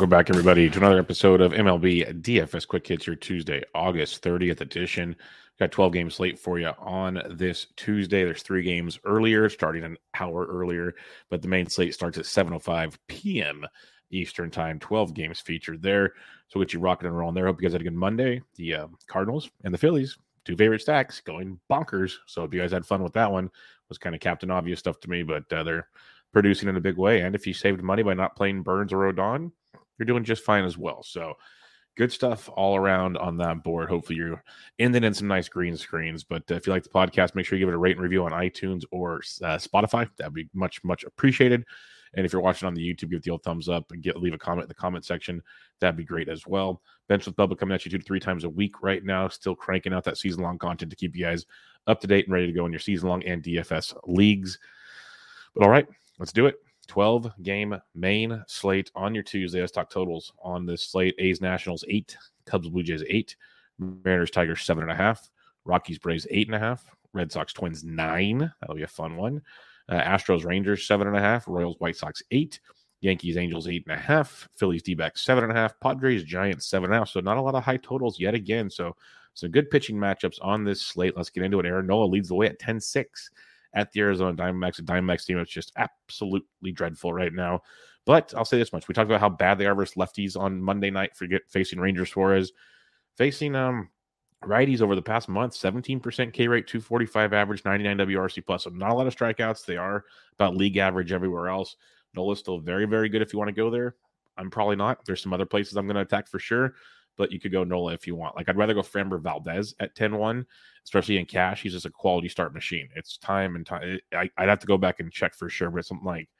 Welcome back, everybody, to another episode of MLB DFS Quick Hits, your Tuesday, August 30th edition. Got 12 games slate for you on this Tuesday. There's three games earlier, starting an hour earlier, but the main slate starts at 7.05 p.m. Eastern Time. 12 games featured there. So we'll get you rocking and rolling there. Hope you guys had a good Monday. The uh, Cardinals and the Phillies, two favorite stacks, going bonkers. So if you guys had fun with that one, was kind of Captain Obvious stuff to me, but uh, they're producing in a big way. And if you saved money by not playing Burnes or Rodon, you're doing just fine as well. So good stuff all around on that board. Hopefully you're ending in some nice green screens. But uh, if you like the podcast, make sure you give it a rate and review on iTunes or uh, Spotify. That'd be much, much appreciated. And if you're watching on the YouTube, give the old thumbs up and get leave a comment in the comment section. That'd be great as well. Bench with Bubba coming at you two to three times a week right now, still cranking out that season long content to keep you guys up to date and ready to go in your season long and DFS leagues. But all right, let's do it. 12 game main slate on your Tuesday. Let's talk totals on this slate. A's Nationals eight, Cubs Blue Jays eight, Mariners Tigers seven and a half, Rockies Braves eight and a half, Red Sox Twins nine. That'll be a fun one. Uh, Astros Rangers seven and a half, Royals White Sox eight, Yankees Angels eight and a half, Phillies D backs seven and a half, Padres Giants seven and a half. So not a lot of high totals yet again. So some good pitching matchups on this slate. Let's get into it. Aaron Nola leads the way at 10 6 at the Arizona Diamondbacks. A Diamondbacks team that's just absolutely dreadful right now. But I'll say this much: we talked about how bad they are versus lefties on Monday night for get, facing Rangers Suarez, facing um righties over the past month. Seventeen percent K rate, two forty five average, ninety nine WRC plus. So not a lot of strikeouts. They are about league average everywhere else. Nola's still very very good if you want to go there. I'm probably not. There's some other places I'm going to attack for sure but you could go Nola if you want. Like I'd rather go Framber Valdez at 10-1, especially in cash. He's just a quality start machine. It's time and time. I, would have to go back and check for sure, but something like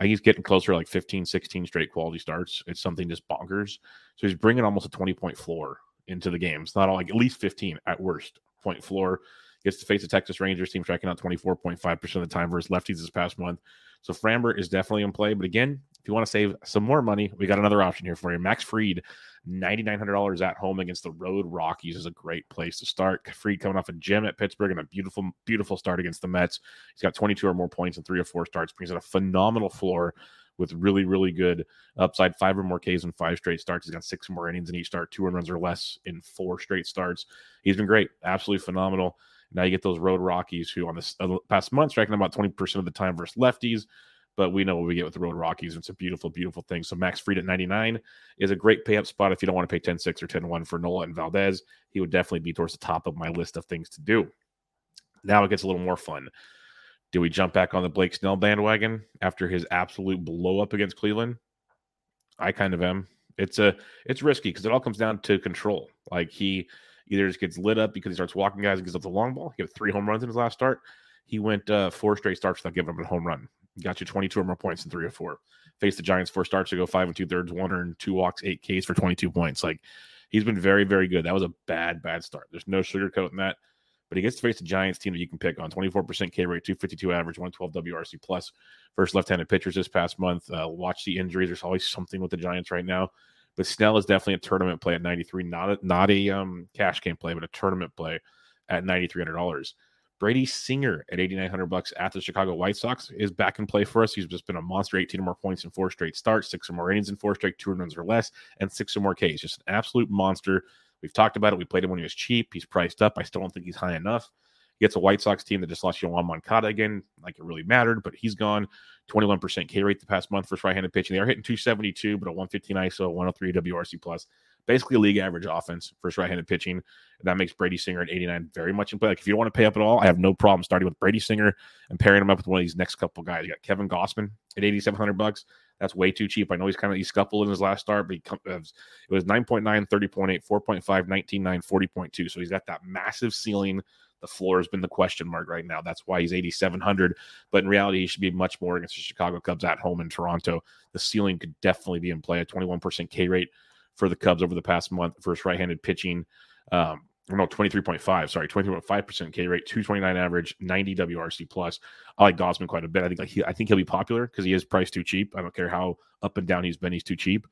he's getting closer like 15, 16 straight quality starts. It's something just bonkers. So he's bringing almost a 20 point floor into the game. It's not all like at least 15 at worst point floor. Gets to face the Texas Rangers team striking out 24.5% of the time versus lefties this past month. So Framber is definitely in play. But again, if you want to save some more money, we got another option here for you. Max Fried $9,900 at home against the road Rockies is a great place to start. Fried coming off a gem at Pittsburgh and a beautiful, beautiful start against the Mets. He's got 22 or more points in three or four starts, brings in a phenomenal floor with really, really good upside. Five or more Ks in five straight starts. He's got six more innings in each start, two runs or less in four straight starts. He's been great, absolutely phenomenal. Now you get those road Rockies who on the uh, past month striking about 20% of the time versus lefties but we know what we get with the Road Rockies. It's a beautiful, beautiful thing. So Max Fried at 99 is a great pay up spot if you don't want to pay 10 6 or 10 1 for Nola and Valdez. He would definitely be towards the top of my list of things to do. Now it gets a little more fun. Do we jump back on the Blake Snell bandwagon after his absolute blow up against Cleveland? I kind of am. It's a it's risky because it all comes down to control. Like he either just gets lit up because he starts walking guys and gives up the long ball. He got three home runs in his last start. He went uh, four straight starts without giving up a home run. Got you 22 or more points in three or four. Faced the Giants four starts to go five and two thirds, one earned, two walks, eight Ks for 22 points. Like he's been very, very good. That was a bad, bad start. There's no sugarcoating that. But he gets to face the Giants team that you can pick on 24% K rate, 252 average, 112 WRC plus. First left handed pitchers this past month. Uh, watch the injuries. There's always something with the Giants right now. But Snell is definitely a tournament play at 93, not a, not a um, cash game play, but a tournament play at $9,300. Brady Singer at 8,900 bucks at the Chicago White Sox is back in play for us. He's just been a monster, 18 or more points in four straight starts, six or more innings in four straight, two runs or less, and six or more Ks. Just an absolute monster. We've talked about it. We played him when he was cheap. He's priced up. I still don't think he's high enough. He gets a White Sox team that just lost Yoan Moncada again, like it really mattered, but he's gone. 21% K rate the past month for right-handed pitching. They are hitting 272, but a 115 ISO, 103 WRC plus. Basically league average offense for right-handed pitching. That makes Brady Singer at 89 very much in play. Like if you don't want to pay up at all, I have no problem starting with Brady Singer and pairing him up with one of these next couple guys. You got Kevin Gausman at 8,700 bucks. That's way too cheap. I know he's kind of he scuffled in his last start, but come, it was 9.9, 30.8, 4.5, 19.9, 40.2. So he's got that massive ceiling the floor has been the question mark right now. That's why he's 8,700. But in reality, he should be much more against the Chicago Cubs at home in Toronto. The ceiling could definitely be in play. A 21% K rate for the Cubs over the past month for his right handed pitching. Um, no, 23.5, sorry, 23.5% K rate, 229 average, 90 WRC plus. I like Gausman quite a bit. I think like he, I think he'll be popular because he is priced too cheap. I don't care how up and down he's been, he's too cheap.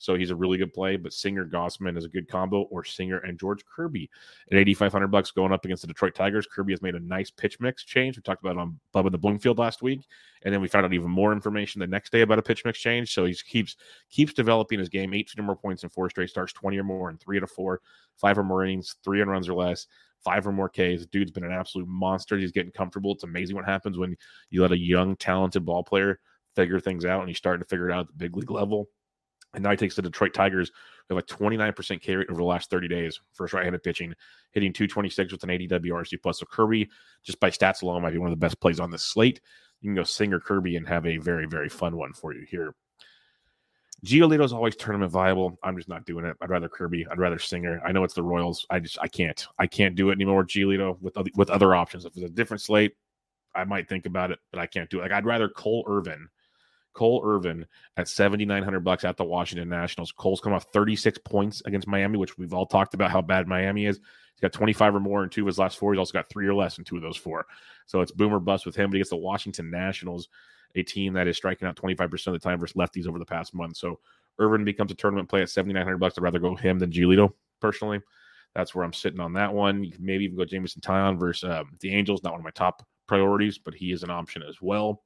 So he's a really good play. But Singer Gausman is a good combo, or Singer and George Kirby at 8,500 bucks going up against the Detroit Tigers. Kirby has made a nice pitch mix change. We talked about it on Bubba the Bloomfield last week, and then we found out even more information the next day about a pitch mix change. So he keeps keeps developing his game. 18 or more points in four straight starts, 20 or more in three out of four, five or more innings, three and runs or less five or more Ks. Dude's been an absolute monster. He's getting comfortable. It's amazing what happens when you let a young, talented ball player figure things out and he's starting to figure it out at the big league level. And now he takes the Detroit Tigers We have a 29% K rate over the last 30 days, first right handed pitching, hitting 226 with an 80 WRC plus. So Kirby, just by stats alone, might be one of the best plays on this slate. You can go Singer Kirby and have a very, very fun one for you here. Giolito is always tournament viable. I'm just not doing it. I'd rather Kirby. I'd rather Singer. I know it's the Royals. I just I can't. I can't do it anymore. Giolito with other, with other options. If it's a different slate, I might think about it, but I can't do it. Like I'd rather Cole Irvin Cole Irvin at 7,900 bucks at the Washington Nationals. Cole's come off 36 points against Miami, which we've all talked about how bad Miami is. He's got 25 or more in two of his last four. He's also got three or less in two of those four. So it's boomer bust with him. But he gets the Washington Nationals, a team that is striking out 25% of the time versus lefties over the past month. So Irvin becomes a tournament play at 7,900 bucks. I'd rather go him than Giolito personally. That's where I'm sitting on that one. You can maybe even go Jameson Taillon versus um, the Angels. Not one of my top priorities, but he is an option as well.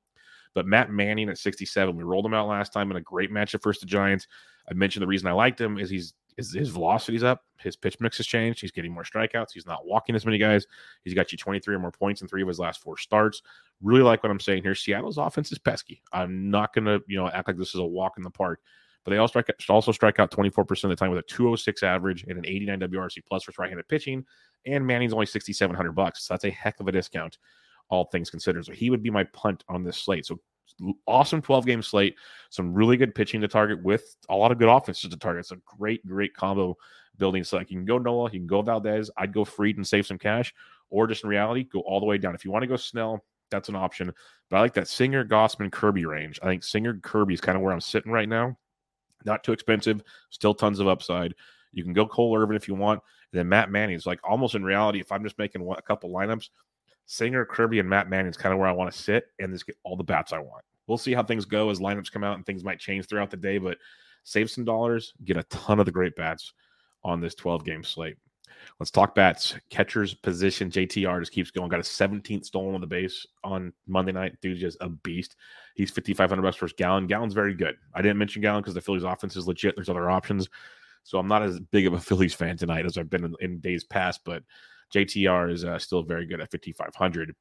But Matt Manning at 67, we rolled him out last time in a great matchup versus the Giants. I mentioned the reason I liked him is he's his, his velocity's up, his pitch mix has changed, he's getting more strikeouts, he's not walking as many guys, he's got you 23 or more points in three of his last four starts. Really like what I'm saying here. Seattle's offense is pesky. I'm not gonna, you know, act like this is a walk in the park. But they all strike, also strike out 24% of the time with a 206 average and an 89 WRC plus for right-handed pitching. And Manning's only 6,700 bucks. So that's a heck of a discount all things considered. So he would be my punt on this slate. So awesome 12 game slate, some really good pitching to target with a lot of good offenses to target. It's a great, great combo building. So like you can go Nola, you can go Valdez. I'd go Fried and save some cash, or just in reality, go all the way down. If you want to go Snell, that's an option. But I like that Singer, Gausman, Kirby range. I think Singer, Kirby is kind of where I'm sitting right now. Not too expensive, still tons of upside. You can go Cole Irvin if you want. And then Matt Manning is like almost in reality, if I'm just making a couple lineups, Singer, Kirby, and Matt Manning is kind of where I want to sit and just get all the bats I want. We'll see how things go as lineups come out and things might change throughout the day, but save some dollars, get a ton of the great bats on this 12 game slate. Let's talk bats. Catcher's position. JTR just keeps going. Got a 17th stolen on the base on Monday night. Dude's just a beast. He's 5,500 bucks for Gallen. Gallen's very good. I didn't mention Gallen because the Phillies offense is legit. There's other options. So I'm not as big of a Phillies fan tonight as I've been in, in days past, but JTR is uh, still very good at 5,500.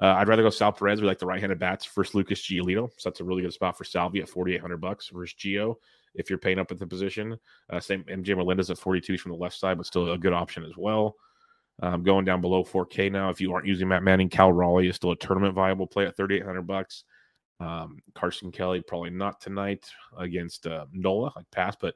Uh, I'd rather go Sal Perez. We like the right-handed bats first Lucas Giolito. So that's a really good spot for Salvy at 4,800 bucks versus Gio if you're paying up at the position. Uh, same MJ Melendez at 42 from the left side, but still a good option as well. Um, going down below 4K now. If you aren't using Matt Manning, Cal Raleigh is still a tournament viable play at 3,800 bucks. Um, Carson Kelly probably not tonight against uh, Nola, like pass, but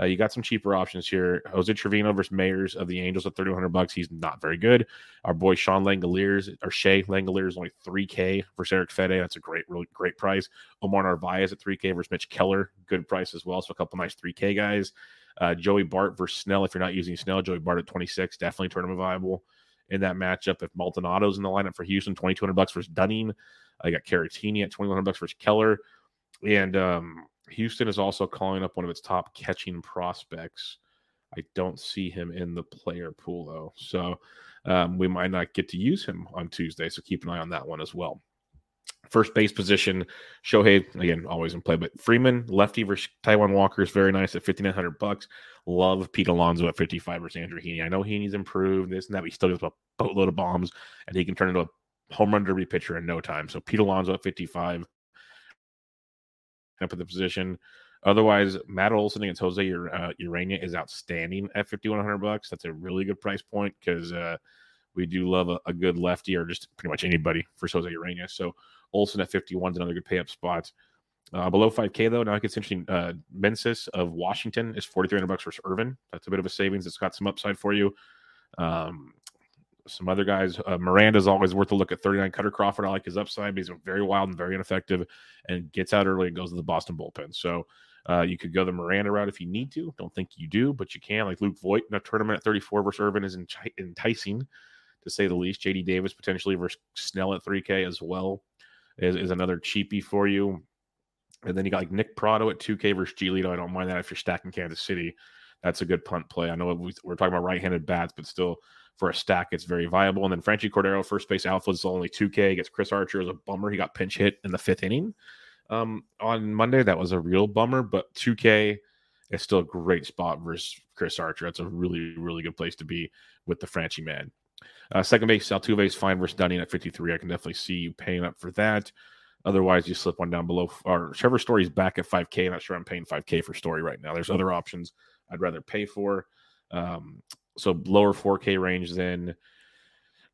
uh, you got some cheaper options here. Jose Trevino versus Mayers of the Angels at 3,100 bucks. He's not very good. Our boy Sean Langeliers or Shea Langeliers only 3K versus Eric Fedde. That's a great, really great price. Omar Narvaez at 3K versus Mitch Keller. Good price as well. So a couple nice 3K guys. Uh, Joey Bart versus Snell. If you're not using Snell, Joey Bart at 26, definitely tournament viable in that matchup. If Maldonado's in the lineup for Houston, 2,200 bucks versus Dunning. I got Caratini at 2,100 bucks versus Keller. And um, Houston is also calling up one of its top catching prospects. I don't see him in the player pool though, so um, we might not get to use him on Tuesday. So keep an eye on that one as well. First base position, Shohei again always in play, but Freeman lefty versus Taijuan Walker is very nice at fifty nine hundred bucks. Love Pete Alonso at fifty five versus Andrew Heaney. I know Heaney's improved this and that, but he still gets a boatload of bombs, and he can turn into a home run derby pitcher in no time. So Pete Alonso at fifty five. Up at the position. Otherwise, Matt Olson against Jose uh, Urena is outstanding at fifty one hundred bucks. That's a really good price point because uh, we do love a, a, good lefty or just pretty much anybody for Jose Urena. So Olson at 51 is another good pay up spot. Uh, below 5K though, now it gets interesting. Uh, Meneses of Washington is 4,300 bucks versus Irvin. That's a bit of a savings. It's got some upside for you. Um, some other guys, uh, Miranda is always worth a look at 39. Kutter Crawford, I like his upside. He's very wild and very ineffective, and gets out early and goes to the Boston bullpen. So uh, you could go the Miranda route if you need to. Don't think you do, but you can. Like Luke Voit in a tournament at 34 versus Irvin is enticing, to say the least. JD Davis potentially versus Snell at 3K as well is, is another cheapie for you. And then you got like Nick Pratto at 2K versus Giolito. I don't mind that if you're stacking Kansas City. That's a good punt play. I know we're talking about right-handed bats, but still for a stack, it's very viable. And then Franchi Cordero, first base outfield, is only 2K. Gets Chris Archer as a bummer. He got pinch hit in the fifth inning um, on Monday. That was a real bummer, but 2K is still a great spot versus Chris Archer. That's a really, really good place to be with the Franchi man. Uh, second base, Altuve is fine versus Dunning at 53. I can definitely see you paying up for that. Otherwise, you slip one down below. Or Trevor Story's back at 5K. Not sure I'm paying 5K for Story right now. There's other options I'd rather pay for. Um, so lower 4K range than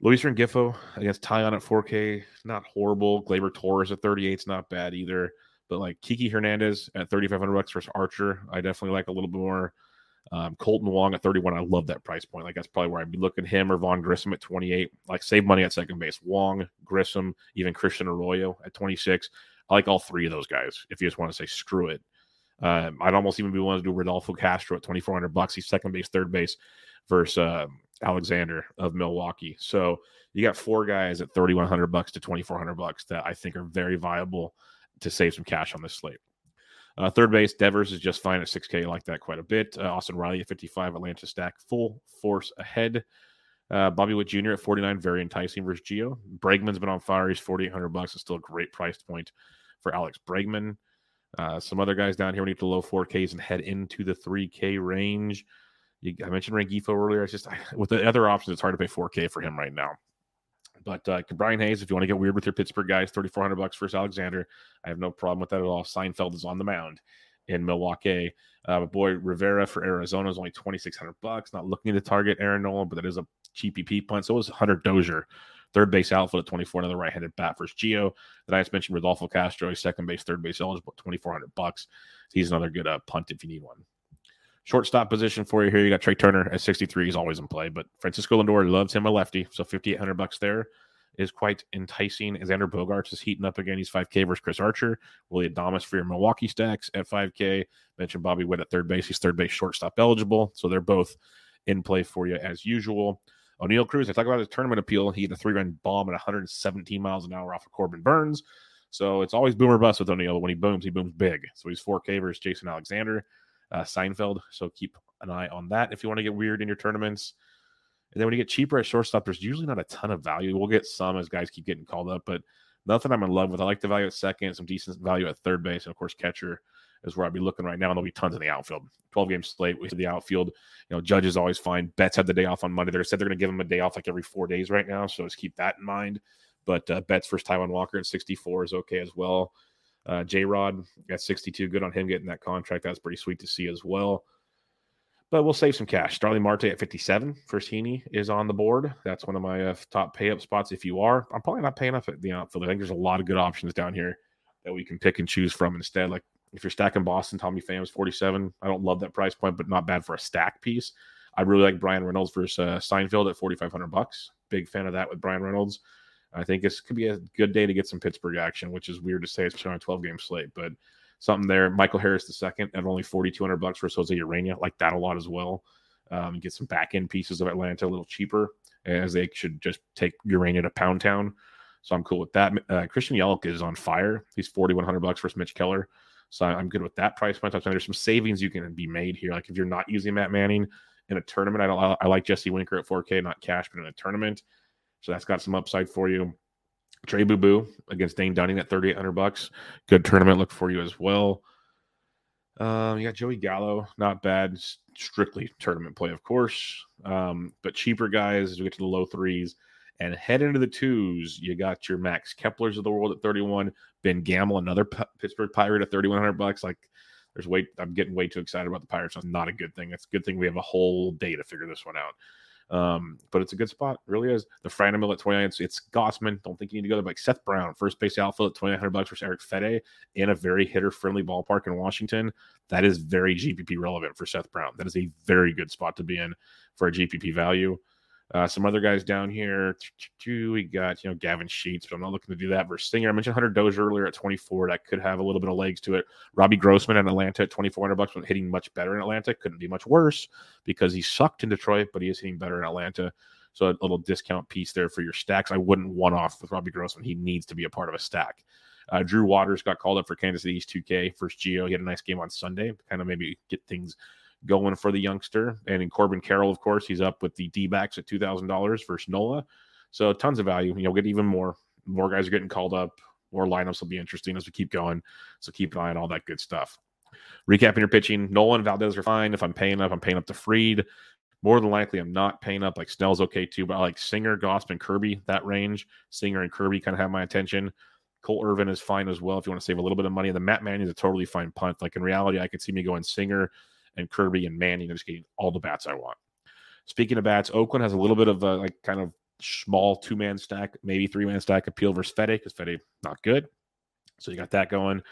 Luis Rengifo against Taillon at 4K. Not horrible. Gleyber Torres at 38 is not bad either. But like Kiki Hernandez at 3,500 bucks versus Archer, I definitely like a little bit more. Um, Kolten Wong at 31. I love that price point. Like that's probably where I'd be looking him or Vaughn Grissom at 28. Like save money at second base. Wong, Grissom, even Christian Arroyo at 26. I like all three of those guys. If you just want to say screw it, um, I'd almost even be willing to do Rodolfo Castro at 2,400 bucks. He's second base, third base versus uh, Alexander of Milwaukee. So you got four guys at 3,100 bucks to 2,400 bucks that I think are very viable to save some cash on this slate. Uh, third base, Devers is just fine at 6K. I like that quite a bit. Uh, Austin Riley at 55, Atlanta stack full force ahead. Uh, Bobby Witt Jr. at 49, very enticing versus Gio. Bregman's been on fire. He's 4,800 bucks. It's still a great price point for Alex Bregman. Uh, some other guys down here, we need to low 4Ks and head into the 3K range. You, I mentioned Rengifo earlier. It's just I, with the other options, it's hard to pay 4K for him right now. But uh, Brian Hayes, if you want to get weird with your Pittsburgh guys, 3,400 bucks versus Alexander. I have no problem with that at all. Seinfeld is on the mound in Milwaukee. Uh, but boy, Rivera for Arizona is only 2,600 bucks. Not looking to target Aaron Nolan, but that is a cheap punt. So was Hunter Dozier, third base outfield at 24, another right-handed bat versus Gio. That I just mentioned Rodolfo Castro, second base, third base eligible, 2,400 bucks. He's another good uh, punt if you need one. Shortstop position for you here. You got Trea Turner at 63. He's always in play, but Francisco Lindor loves him a lefty. So 5,800 bucks there is quite enticing. Xander Bogaerts is heating up again. He's 5K versus Chris Archer. Willy Adames for your Milwaukee stacks at 5K. Mentioned Bobby Witt at third base. He's third base shortstop eligible. So they're both in play for you as usual. Oneil Cruz, I talk about his tournament appeal. He had a three run bomb at 117 miles an hour off of Corbin Burnes. So it's always boomer bust with Oneil. When he booms, he booms big. So he's 4K versus Jason Alexander uh, Seinfeld. So keep an eye on that if you want to get weird in your tournaments. And then when you get cheaper at shortstop, there's usually not a ton of value. We'll get some as guys keep getting called up, but nothing I'm in love with. I like the value at second, some decent value at third base, and of course catcher is where I'd be looking right now. And there'll be tons in the outfield. 12 game slate with the outfield. You know, Judge's always fine. Betts had the day off on Monday. They said they're going to give him a day off like every four days right now. So just keep that in mind. But uh, Betts versus Taijuan Walker at 64 is okay as well. Uh, J Rod at 62. Good on him getting that contract. That's pretty sweet to see as well. But we'll save some cash. Starling Marte at 57 for Heaney is on the board. That's one of my uh, top pay up spots. If you are, I'm probably not paying up at the outfield. I think there's a lot of good options down here that we can pick and choose from instead. Like if you're stacking Boston, Tommy Pham's 47. I don't love that price point, but not bad for a stack piece. I really like Brian Reynolds versus uh, Seinfeld at 4,500 bucks. Big fan of that with Brian Reynolds. I think this could be a good day to get some Pittsburgh action, which is weird to say, especially on a 12 game slate, but something there. Michael Harris the second at only 4,200 bucks for Jose Urena, like that a lot as well. Um, get some back end pieces of Atlanta a little cheaper, as they should just take Urena to Pound Town. So I'm cool with that. Uh, Christian Yelich is on fire. He's 4,100 bucks versus Mitch Keller. So I'm good with that price point. There's some savings you can be made here. Like if you're not using Matt Manning in a tournament, I. I like Jesse Winker at 4K, not cash, but in a tournament. So that's got some upside for you. Trey Boo Boo against Dane Dunning at 3,800 bucks. Good tournament look for you as well. Um, you got Joey Gallo, not bad. Strictly tournament play, of course. Um, but cheaper guys as we get to the low threes and head into the twos. You got your Max Keplers of the world at 31. Ben Gamel, another P- Pittsburgh Pirate at 3,100 bucks. Like, there's way. I'm getting way too excited about the Pirates. That's not a good thing. It's a good thing we have a whole day to figure this one out. Um, but it's a good spot. It really is. The Franmil at 29. It's, it's Gausman. Don't think you need to go there. Like Seth Brown, first base outfield at 2900 bucks versus Eric Fedde in a very hitter friendly ballpark in Washington. That is very GPP relevant for Seth Brown. That is a very good spot to be in for a GPP value. Uh, some other guys down here. We got, you know, Gavin Sheets, but I'm not looking to do that versus Singer. I mentioned Hunter Dozier earlier at 24. That could have a little bit of legs to it. Robbie Grossman in Atlanta at 2,400 bucks, but hitting much better in Atlanta. Couldn't be much worse because he sucked in Detroit, but he is hitting better in Atlanta. So a little discount piece there for your stacks. I wouldn't one off with Robbie Grossman. He needs to be a part of a stack. Uh, Drew Waters got called up for Kansas City's 2K first Gio. He had a nice game on Sunday, kind of maybe get things going for the youngster. And in Corbin Carroll, of course, he's up with the D backs at $2,000 versus Nola. So tons of value. You'll get even more. More guys are getting called up. More lineups will be interesting as we keep going. So keep an eye on all that good stuff. Recapping your pitching, Nolan, Valdez are fine. If I'm paying up, I'm paying up to Fried. More than likely, I'm not paying up. Like Snell's okay too, but I like Singer, Gausman, Kirby, that range. Singer and Kirby kind of have my attention. Cole Irvin is fine as well if you want to save a little bit of money. The Matt Manning is a totally fine punt. Like in reality, I could see me going Singer, and Kirby and Manning are just getting all the bats I want. Speaking of bats, Oakland has a little bit of a like kind of small two man stack, maybe three man stack appeal versus Fedde because Fedde not good. So you got that going.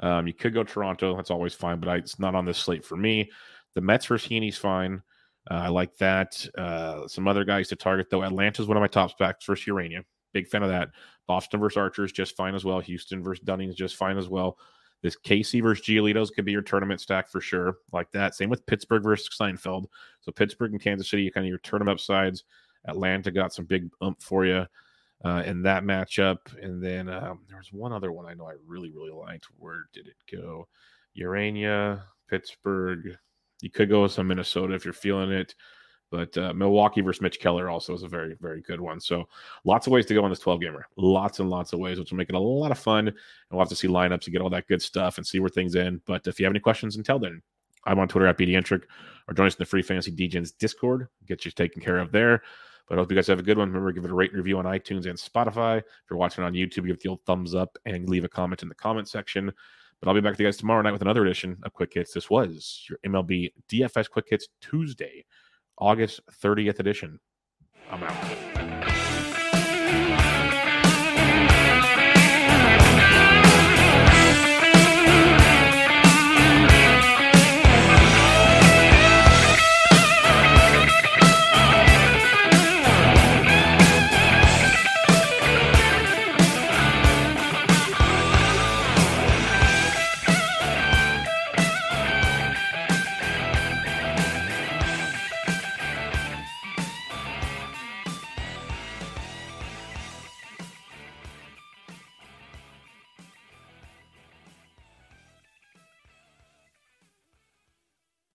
Um, you could go Toronto. That's always fine, but I, it's not on this slate for me. The Mets versus Heaney's fine. Uh, I like that. Uh, some other guys to target though. Atlanta's one of my top stacks versus Urena. Big fan of that. Boston versus Archer is just fine as well. Houston versus Dunning is just fine as well. This KC versus Giolito's could be your tournament stack for sure, like that. Same with Pittsburgh versus Seinfeld. So Pittsburgh and Kansas City, kind of your tournament upsides. Atlanta got some big ump for you uh, in that matchup. And then um, there was one other one I know I really, really liked. Where did it go? Urena, Pittsburgh. You could go with some Minnesota if you're feeling it. But uh, Milwaukee versus Mitch Keller also is a very, very good one. So lots of ways to go on this 12 gamer. Lots and lots of ways, which will make it a lot of fun. And we'll have to see lineups and get all that good stuff and see where things end. But if you have any questions until then, I'm on Twitter at BDentric or join us in the Free Fantasy DGens Discord. Get you taken care of there. But I hope you guys have a good one. Remember, give it a rate and review on iTunes and Spotify. If you're watching on YouTube, give it the old thumbs up and leave a comment in the comment section. But I'll be back with you guys tomorrow night with another edition of Quick Hits. This was your MLB DFS Quick Hits Tuesday. August 30th edition. I'm out.